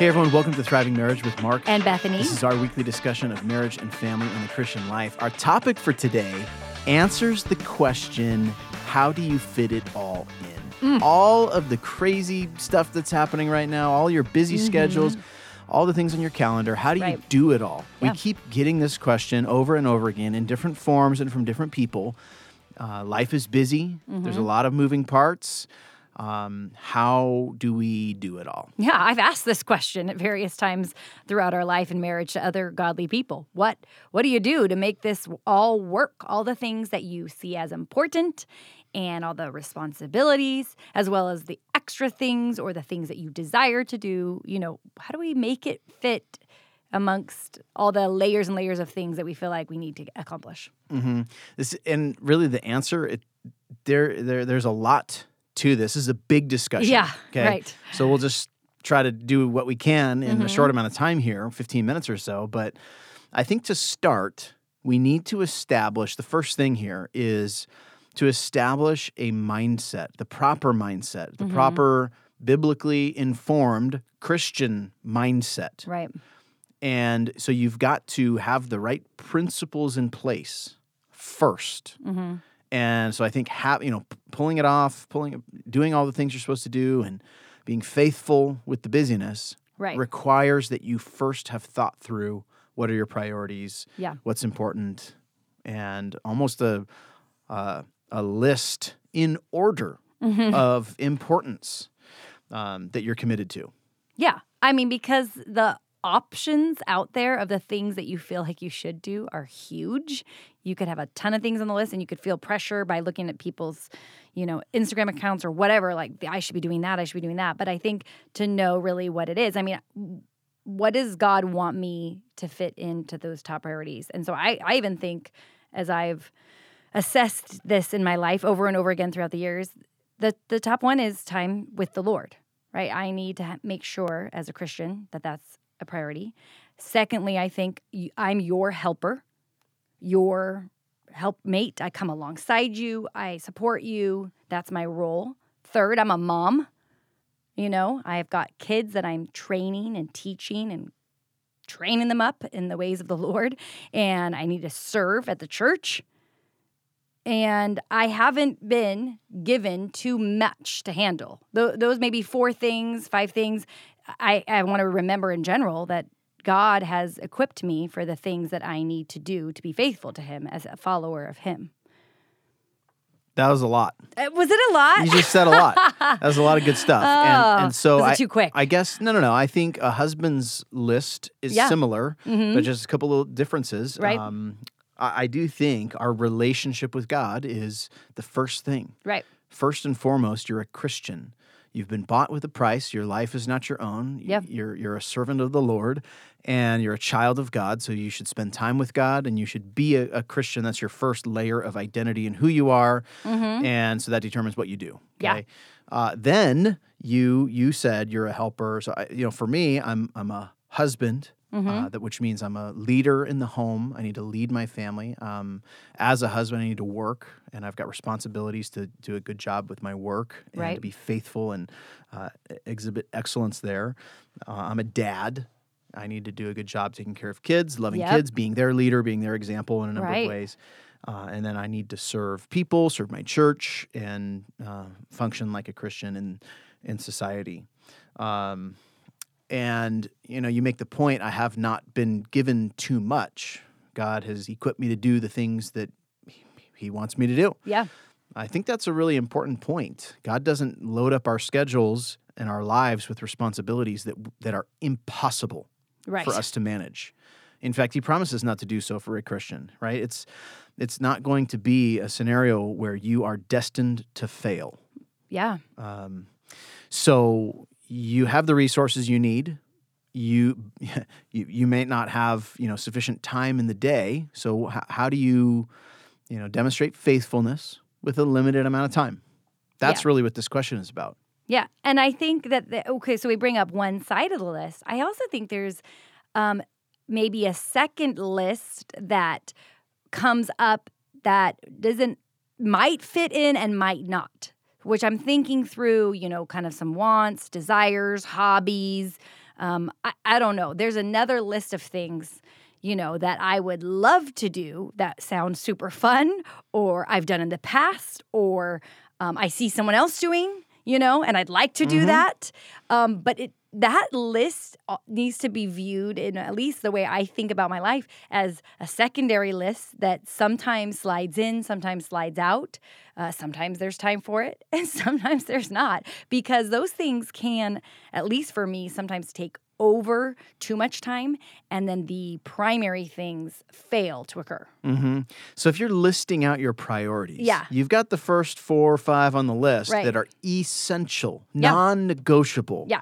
Hey everyone, welcome to Thriving Marriage with Mark and Bethany. This is our weekly discussion of marriage and family in the Christian life. Our topic for today answers the question how do you fit it all in? Mm. All of the crazy stuff that's happening right now, all your busy mm-hmm. schedules, all the things on your calendar, how do right. you do it all? Yeah. We keep getting this question over and over again in different forms and from different people. Uh, life is busy, mm-hmm. there's a lot of moving parts. Um, how do we do it all? Yeah, I've asked this question at various times throughout our life and marriage to other godly people. What what do you do to make this all work? All the things that you see as important and all the responsibilities as well as the extra things or the things that you desire to do, you know, how do we make it fit amongst all the layers and layers of things that we feel like we need to accomplish? Mm-hmm. This and really the answer it, there there there's a lot to this. This is a big discussion. Yeah. Okay. Right. So we'll just try to do what we can in mm-hmm. a short amount of time here, 15 minutes or so. But I think to start, we need to establish the first thing here is to establish a mindset, the proper mindset, the mm-hmm. proper biblically informed Christian mindset. Right. And so you've got to have the right principles in place 1st mm-hmm. And so I think have you know pulling it off, pulling doing all the things you're supposed to do and being faithful with the busyness right. requires that you first have thought through what are your priorities, yeah. what's important, and almost a uh, a list in order mm-hmm. of importance um, that you're committed to. Yeah, I mean because the options out there of the things that you feel like you should do are huge. You could have a ton of things on the list and you could feel pressure by looking at people's, you know, Instagram accounts or whatever like I should be doing that, I should be doing that. But I think to know really what it is. I mean, what does God want me to fit into those top priorities? And so I I even think as I've assessed this in my life over and over again throughout the years, the the top one is time with the Lord right? I need to make sure as a Christian that that's a priority. Secondly, I think I'm your helper, your helpmate. I come alongside you, I support you. That's my role. Third, I'm a mom. You know, I've got kids that I'm training and teaching and training them up in the ways of the Lord. And I need to serve at the church. And I haven't been given too much to handle. Th- those may be four things, five things. I, I want to remember in general that God has equipped me for the things that I need to do to be faithful to Him as a follower of Him. That was a lot. Uh, was it a lot? You just said a lot. that was a lot of good stuff. Oh, and, and so I, too quick. I guess no, no, no. I think a husband's list is yeah. similar, mm-hmm. but just a couple of differences. Right. Um, I, I do think our relationship with God is the first thing. Right. First and foremost, you're a Christian. You've been bought with a price. Your life is not your own. Yep. You're you're a servant of the Lord and you're a child of God, so you should spend time with God and you should be a, a Christian. That's your first layer of identity and who you are. Mm-hmm. And so that determines what you do. Okay? Yeah. Uh, then you you said you're a helper. So I, you know, for me, I'm I'm a husband Mm-hmm. Uh, that which means I'm a leader in the home. I need to lead my family. Um, as a husband, I need to work, and I've got responsibilities to do a good job with my work and right. to be faithful and uh, exhibit excellence there. Uh, I'm a dad. I need to do a good job taking care of kids, loving yep. kids, being their leader, being their example in a number right. of ways. Uh, and then I need to serve people, serve my church, and uh, function like a Christian in in society. Um, and you know you make the point i have not been given too much. God has equipped me to do the things that he wants me to do. Yeah. I think that's a really important point. God doesn't load up our schedules and our lives with responsibilities that that are impossible right. for us to manage. In fact he promises not to do so for a christian right? It's it's not going to be a scenario where you are destined to fail. Yeah. Um, so you have the resources you need. You, you you may not have you know sufficient time in the day. So h- how do you you know demonstrate faithfulness with a limited amount of time? That's yeah. really what this question is about. Yeah, and I think that the, okay, so we bring up one side of the list. I also think there's um, maybe a second list that comes up that doesn't might fit in and might not which I'm thinking through, you know, kind of some wants, desires, hobbies, Um, I, I don't know. There's another list of things, you know, that I would love to do that sounds super fun, or I've done in the past, or um, I see someone else doing, you know, and I'd like to do that. Um, but it that list uh, needs to be viewed in at least the way I think about my life as a secondary list that sometimes slides in, sometimes slides out. Uh, sometimes there's time for it, and sometimes there's not, because those things can, at least for me, sometimes take over too much time, and then the primary things fail to occur. hmm So if you're listing out your priorities, Yeah. you've got the first four or five on the list Right. that are essential, Yeah. non-negotiable, Yeah,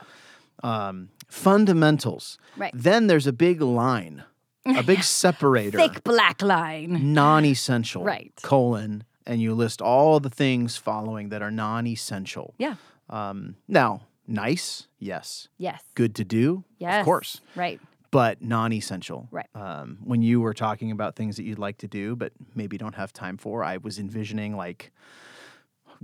um, fundamentals. Right. Then there's a big line, a big separator, thick black line. non-essential, Right. colon, and you list all the things following that are non-essential. Yeah. Um, now, nice, yes. Yes. Good to do, Yes. of course, Right. but non-essential. Right. Um, when you were talking about things that you'd like to do, but maybe don't have time for, I was envisioning like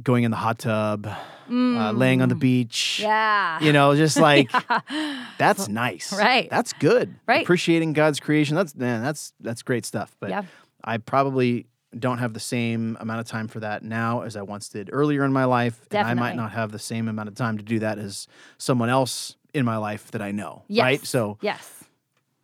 going in the hot tub, uh, laying on the beach. Mm. Yeah. You know, just like that's nice. Right. That's good. Right. Appreciating God's creation. That's man, that's that's great stuff. But Yeah. I probably don't have the same amount of time for that now as I once did earlier in my life. And I might not have the same amount of time to do that as someone else in my life that I know. Yes. Right. So yes,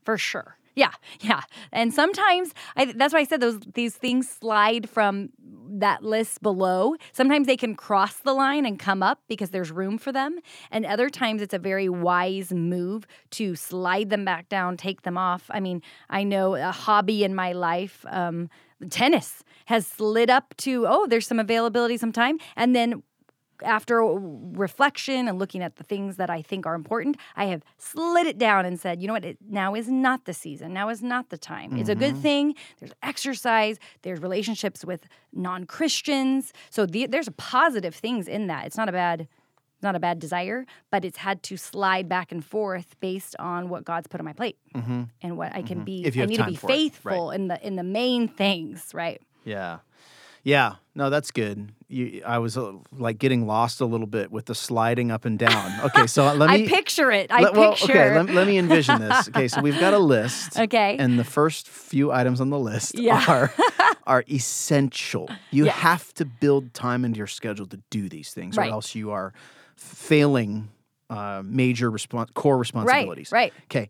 for sure. Yeah, yeah. And sometimes I, that's why I said those these things slide from that list below. Sometimes they can cross the line and come up because there's room for them, and other times it's a very wise move to slide them back down, take them off. I mean, I know a hobby in my life. Um, Tennis has slid up to, oh, there's some availability sometime. And then after reflection and looking at the things that I think are important, I have slid it down and said, you know what, it, now is not the season. Now is not the time. It's a good mm-hmm. thing. There's exercise, there's relationships with non Christians. So the, there's positive things in that. It's not a bad. Not a bad desire, but it's had to slide back and forth based on what God's put on my plate mm-hmm. and what I can mm-hmm. be. If you I need to be it, right. faithful in the in the main things, right? Yeah. Yeah. No, that's good. You, I was uh, like getting lost a little bit with the sliding up and down. Okay, so let me I picture it. I let- well, picture. okay, let, let me envision this. Okay, so we've got a list. Okay. And the first few items on the list Yeah. are are essential. You Yes. have to build time into your schedule to do these things, Right. or else you are failing uh, major respons- core responsibilities. Right. right. Okay.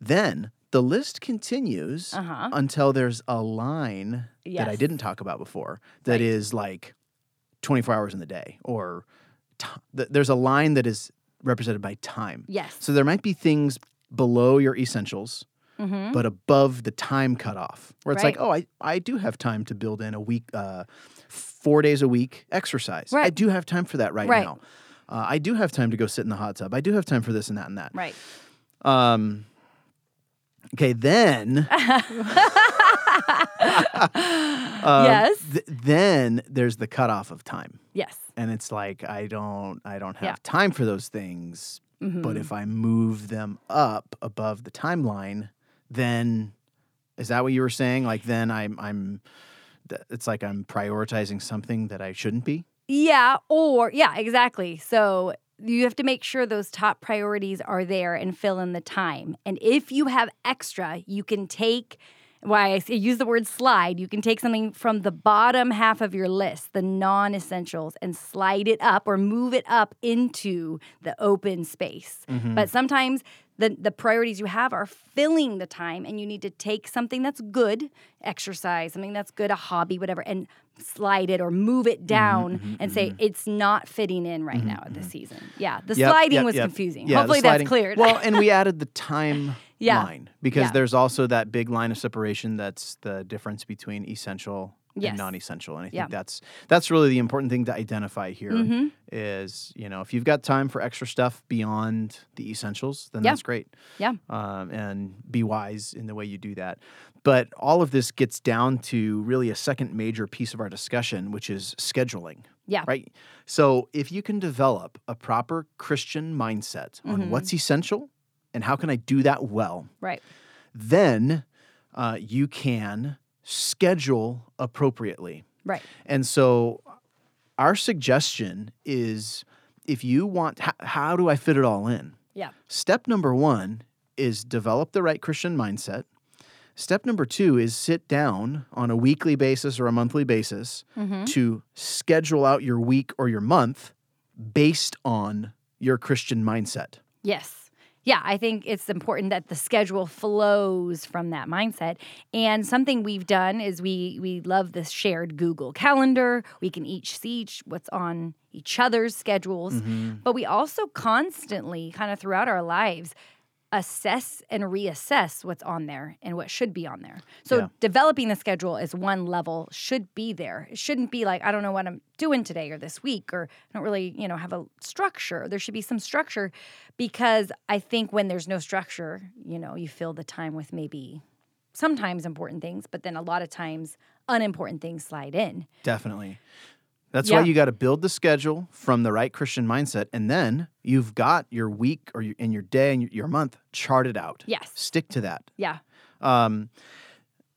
Then the list continues Uh-huh. until there's a line that I didn't talk about before that is like 24 hours in the day, or t- th- there's a line that is represented by time. Yes. So there might be things below your essentials, Mm-hmm. but above the time cutoff, where it's Right. like, oh, I, I do have time to build in a week, uh, four days a week exercise. Right. I do have time for that right, Right. now. Uh, I do have time to go sit in the hot tub. I do have time for this and that and that. Right. Um, okay, then. um, Yes. th- then there's the cutoff of time, Yes. and it's like I don't, I don't have Yeah. time for those things. Mm-hmm. But if I move them up above the timeline, then is that what you were saying? Like then I'm, I'm. It's like I'm prioritizing something that I shouldn't be. Yeah. Or yeah, exactly. So you have to make sure those top priorities are there and fill in the time. And if you have extra, you can take. Why I use the word slide, you can take something from the bottom half of your list, the non essentials, and slide it up or move it up into the open space. Mm-hmm. But sometimes the, the priorities you have are filling the time, and you need to take something that's good, exercise, something that's good, a hobby, whatever, and slide it or move it mm-hmm, down mm-hmm, and say mm-hmm. it's not fitting in right now at this season. Yeah, the Yep, sliding yep, was yep. confusing. Yeah, Hopefully that's cleared. Well, and we added the time Yeah. line because Yeah. there's also that big line of separation that's the difference between essential Yes. and non-essential. And I think Yeah. that's that's really the important thing to identify here is Mhm. you know, if you've got time for extra stuff beyond the essentials, then Yeah. that's great. Yeah. Um, and be wise in the way you do that. But all of this gets down to really a second major piece of our discussion, which is scheduling yeah. right? So if you can develop a proper Christian mindset Mm-hmm. on what's essential and how can I do that well, Right. then uh, you can schedule appropriately. Right. And so our suggestion is if you want, how, how do I fit it all in? Yeah. step number one is develop the right Christian mindset. Step number two is sit down on a weekly basis or a monthly basis Mm-hmm. to schedule out your week or your month based on your Christian mindset. Yes. Yeah, I think it's important that the schedule flows from that mindset. And something we've done is we we love this shared Google Calendar. We can each see each, what's on each other's schedules, Mm-hmm. but we also constantly kind of throughout our lives assess and reassess what's on there and what should be on there. So Yeah. developing the schedule is one level should be there. It shouldn't be like I don't know what I'm doing today or this week or I don't really, you know, have a structure. There should be some structure because I think when there's no structure, you know, you fill the time with maybe sometimes important things, but then a lot of times unimportant things slide in. Definitely. That's Yeah. why you got to build the schedule from the right Christian mindset, and then you've got your week or your, and your day and your, your month charted out. Yes. Stick to that. Yeah. Um,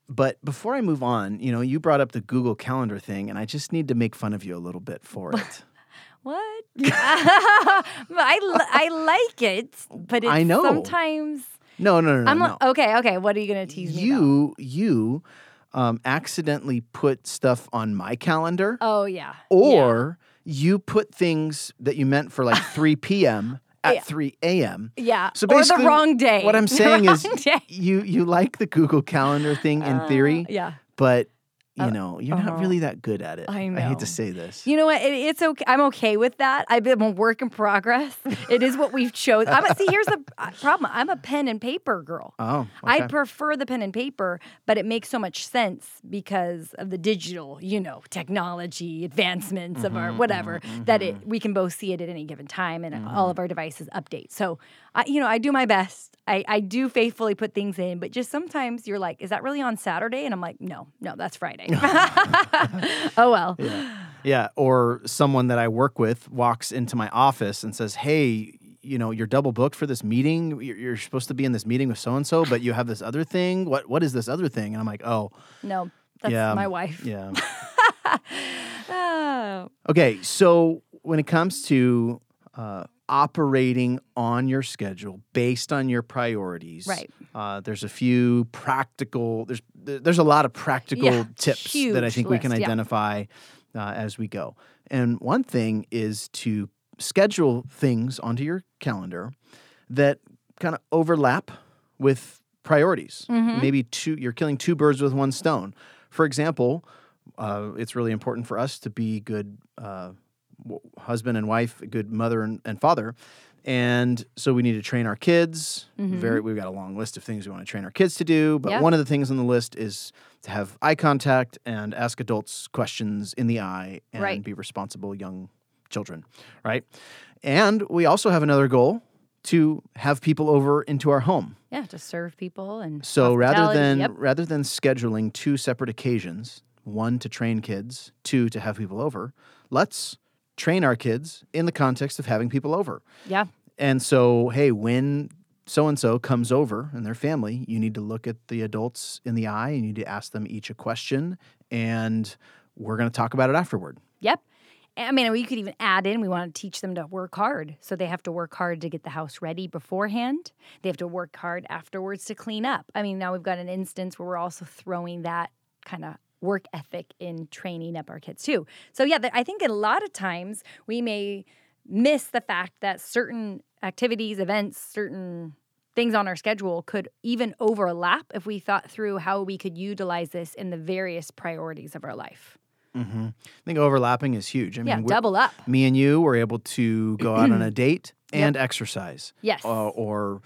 but before I move on, you know, you brought up the Google Calendar thing, and I just need to make fun of you a little bit for it. What? I, I like it, but it's I know. sometimes No, no, no, no. I'm no. like, okay, okay. What are you gonna tease me you, you, um, accidentally put stuff on my calendar, Oh yeah. or you put things that you meant for like 3 p.m. at Yeah. 3 a.m. yeah. So basically, or the wrong day. What I'm saying is, day. you you like the Google Calendar thing in Uh, theory, yeah. but you Uh, know you're uh-huh. not really that good at it. I hate to say this. You know what? It, it's okay. I'm okay with that. I've been a work in progress. It is what we've chosen. I'm, see, here's the uh, problem. I'm a pen and paper girl. oh, okay. I prefer the pen and paper, but it makes so much sense because of the digital, you know, technology advancements of Mm-hmm, our whatever that it we can both see it at any given time and Mm-hmm. all of our devices update. So, I, you know, I do my best. I, I do faithfully put things in, but just sometimes you're like, is that really on Saturday? And I'm like, no, no, that's Friday. oh well. yeah, or someone that I work with walks into my office and says, "Hey." You know, you're double booked for this meeting. You're, you're supposed to be in this meeting with so and so, but you have this other thing. What what is this other thing? And I'm like, oh, No, that's yeah, my wife. Yeah. Oh. Okay, so when it comes to uh, operating on your schedule based on your priorities, Right. Uh, there's a few practical. There's there's a lot of practical Yeah, tips that I think we can list, yeah. identify uh, as we go. And one thing is to schedule things onto your calendar that kind of overlap with priorities. Mm-hmm. Maybe two. You're killing two birds with one stone. For example, uh, it's really important for us to be good uh, husband and wife, good mother and, and father. And so we need to train our kids. Very, we've got a long list of things we want to train our kids to do. But Mm-hmm. One of the things on the list is to have eye contact and ask adults questions in the eye and Right. be responsible young children, right? And we also have another goal to have people over into our home. Yeah, to serve people and So rather than yep. rather than scheduling two separate occasions, one to train kids, two to have people over, let's train our kids in the context of having people over. yeah, And so, hey, when so and so comes over and their family, you need to look at the adults in the eye, and you need to ask them each a question, and we're going to talk about it afterward. Yep. I mean, we could even add in we want to teach them to work hard. So they have to work hard to get the house ready beforehand. They have to work hard afterwards to clean up. I mean, now we've got an instance where we're also throwing that kind of work ethic in training up our kids too. So yeah, I think a lot of times we may miss the fact that certain activities, events, certain things on our schedule could even overlap if we thought through how we could utilize this in the various priorities of our life. I think overlapping is huge. I mean, Yeah, double up. me and you were able to go out on a date and exercise. Yes. Uh, or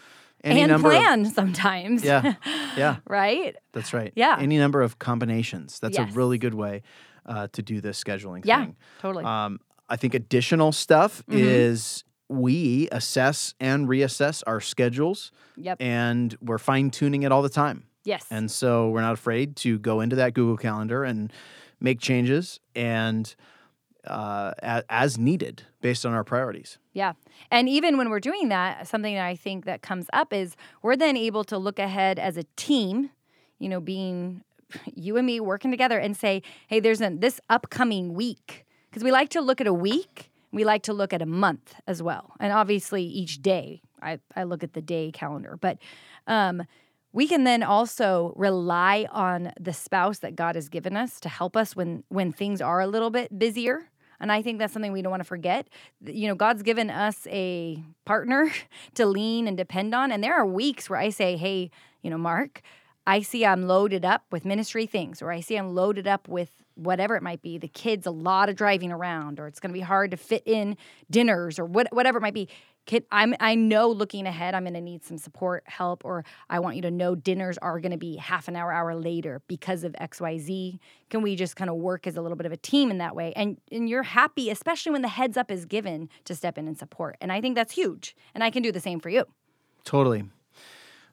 any and number plan sometimes. Yeah, yeah, right? that's right. Yeah. Any number of combinations. That's Yes. a really good way uh, to do this scheduling Yeah, thing. totally. Um, I think additional stuff Mm-hmm. is we assess and reassess our schedules yep. and we're fine tuning it all the time. yes. And so we're not afraid to go into that Google Calendar and make changes and uh, as needed based on our priorities. Yeah. And even when we're doing that, something that I think that comes up is we're then able to look ahead as a team, you know, being you and me working together and say, hey, there's a, this upcoming week. Because we like to look at a week, we like to look at a month as well. And obviously each day I, I look at the day calendar. But um, we can then also rely on the spouse that God has given us to help us when when things are a little bit busier. And I think that's something we don't want to forget. You know, God's given us a partner to lean and depend on. And there are weeks where I say, hey, you know, Mark, I see I'm loaded up with ministry things, or I see I'm loaded up with whatever it might be the kids a lot of driving around or it's going to be hard to fit in dinners or what, whatever it might be Kid, I'm, I know looking ahead, I'm going to need some support, help, or I want you to know dinners are going to be half an hour, hour later because of XYZ. Can we just kind of work as a little bit of a team in that way? And, and you're happy, especially when the heads up is given to step in and support. And I think that's huge. And I can do the same for you. Totally.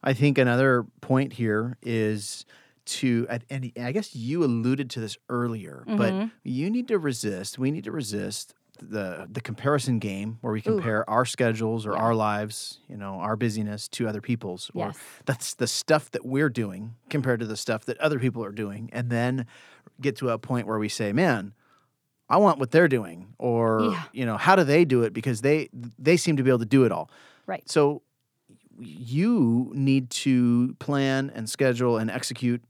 I think another point here is to and I guess you alluded to this earlier, mm-hmm. but you need to resist. We need to resist the the comparison game where we compare Ooh. our schedules or yeah. our lives, you know, our busyness to other people's, or yes. that's the stuff that we're doing compared to the stuff that other people are doing, and then get to a point where we say, "Man, I want what they're doing," or yeah. you know, how do they do it because they they seem to be able to do it all. Right. So you need to plan and schedule and execute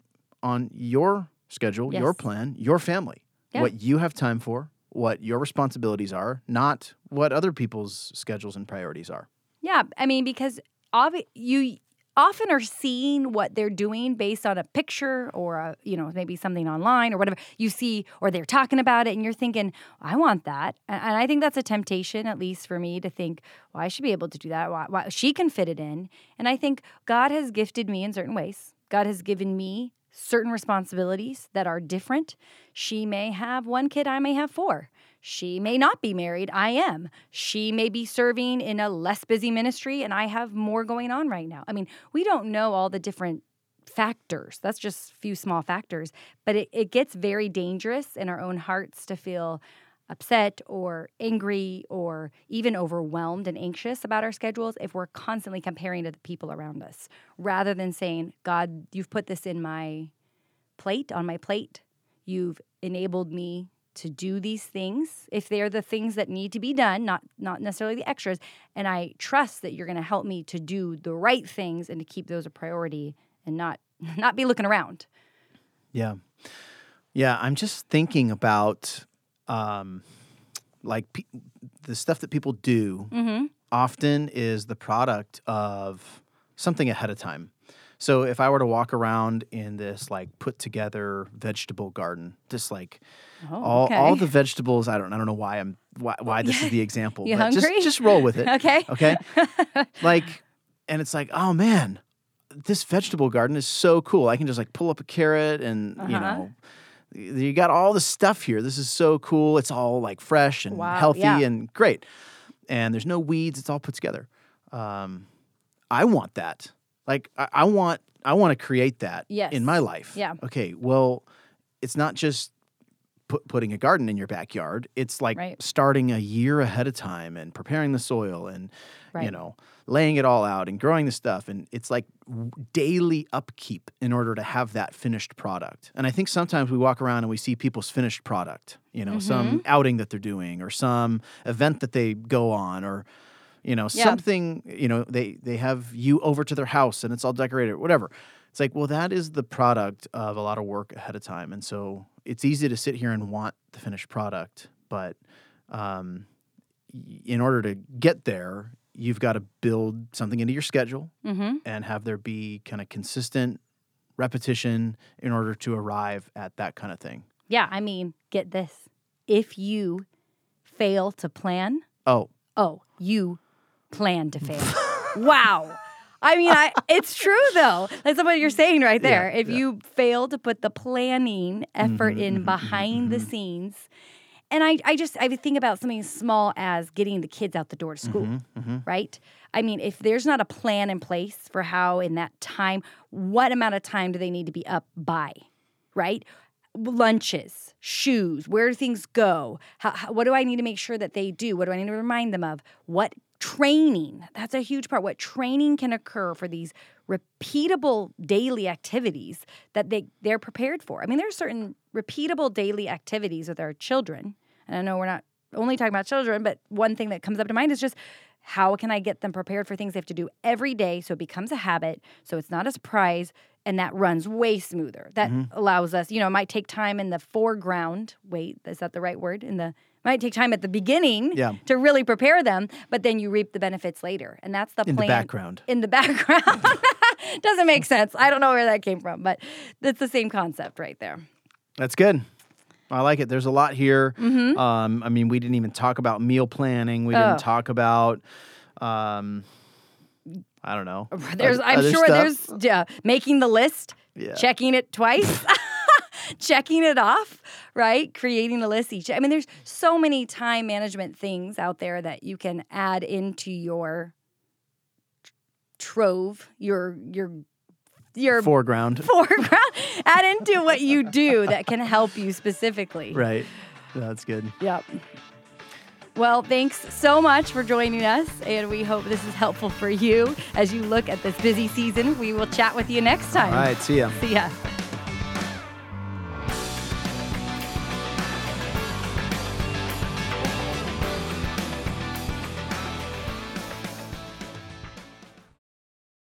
on your schedule, yes. your plan, your family, yeah. what you have time for, what your responsibilities are, not what other people's schedules and priorities are. Yeah, I mean because you often are seeing what they're doing based on a picture or a, you know maybe something online or whatever you see or they're talking about it and you're thinking i want that and i think that's a temptation at least for me to think well i should be able to do that why, why? she can fit it in and i think god has gifted me in certain ways god has given me certain responsibilities that are different. She may have one kid, I may have four. She may not be married, I am. She may be serving in a less busy ministry, and I have more going on right now. I mean, we don't know all the different factors. That's just a few small factors, but it, it gets very dangerous in our own hearts to feel upset or angry or even overwhelmed and anxious about our schedules if we're constantly comparing to the people around us rather than saying, God, you've put this in my plate, on my plate. You've enabled me to do these things if they're the things that need to be done not not necessarily the extras and i trust that you're going to help me to do the right things and to keep those a priority and not not be looking around yeah yeah i'm just thinking about um, like pe- the stuff that people do mm-hmm. often is the product of something ahead of time. So if I were to walk around in this like put together vegetable garden, just like oh, all okay. all the vegetables, I don't I don't know why I'm why, why this is the example. you but hungry? Just just roll with it. okay. Okay. like, and it's like, oh man, this vegetable garden is so cool. I can just like pull up a carrot and uh-huh. you know you got all the stuff here. This is so cool. It's all like fresh and wow, healthy yeah. and great. And there's no weeds. It's all put together. Um, I want that. Like I, I want I want to create that yes. in my life. Yeah. Okay. Well, it's not just put, putting a garden in your backyard. It's like right. starting a year ahead of time and preparing the soil and right. you know laying it all out and growing the stuff and it's like daily upkeep in order to have that finished product. And I think sometimes we walk around and we see people's finished product, you know, mm-hmm. some outing that they're doing or some event that they go on or you know, yeah. something, you know, they they have you over to their house and it's all decorated or whatever. It's like, well, that is the product of a lot of work ahead of time. And so it's easy to sit here and want the finished product, but um, in order to get there, you've got to build something into your schedule mm-hmm. and have there be kind of consistent repetition in order to arrive at that kind of thing. Yeah, I mean, get this. If you fail to plan, oh, oh, you plan to fail. wow. I mean, I, it's true though. That's what you're saying right there. Yeah, if yeah. you fail to put the planning effort mm-hmm, in mm-hmm, behind mm-hmm. the scenes, and I, I just I think about something as small as getting the kids out the door to school, mm-hmm, mm-hmm. right? I mean, if there's not a plan in place for how in that time, what amount of time do they need to be up by, right? Lunches, shoes, where do things go? How, how, what do I need to make sure that they do? What do I need to remind them of? What training? That's a huge part. What training can occur for these repeatable daily activities that they, they're prepared for? I mean, there are certain repeatable daily activities with our children. And I know we're not only talking about children, but one thing that comes up to mind is just How can I get them prepared for things they have to do every day so it becomes a habit, so it's not a surprise, and that runs way smoother. That mm-hmm. allows us, you know, it might take time in the foreground. Wait, is that the right word? In the might take time at the beginning Yeah. to really prepare them, but then you reap the benefits later. And that's the In the plan. background. In the background. Doesn't make sense. I don't know where that came from, but it's the same concept right there. That's good. I like it. There's a lot here. Mm-hmm. Um, I mean, we didn't even talk about meal planning. We Oh. didn't talk about, um, I don't know. There's, I'm other sure stuff. there's yeah, making the list, Yeah. checking it twice, checking it off, right? Creating a list each. I mean, there's so many time management things out there that you can add into your trove, your your your foreground. foreground, add into what you do that can help you specifically. Right. That's good. Yep. Well, thanks so much for joining us, and we hope this is helpful for you as you look at this busy season. We will chat with you next time. All right. See ya. See ya.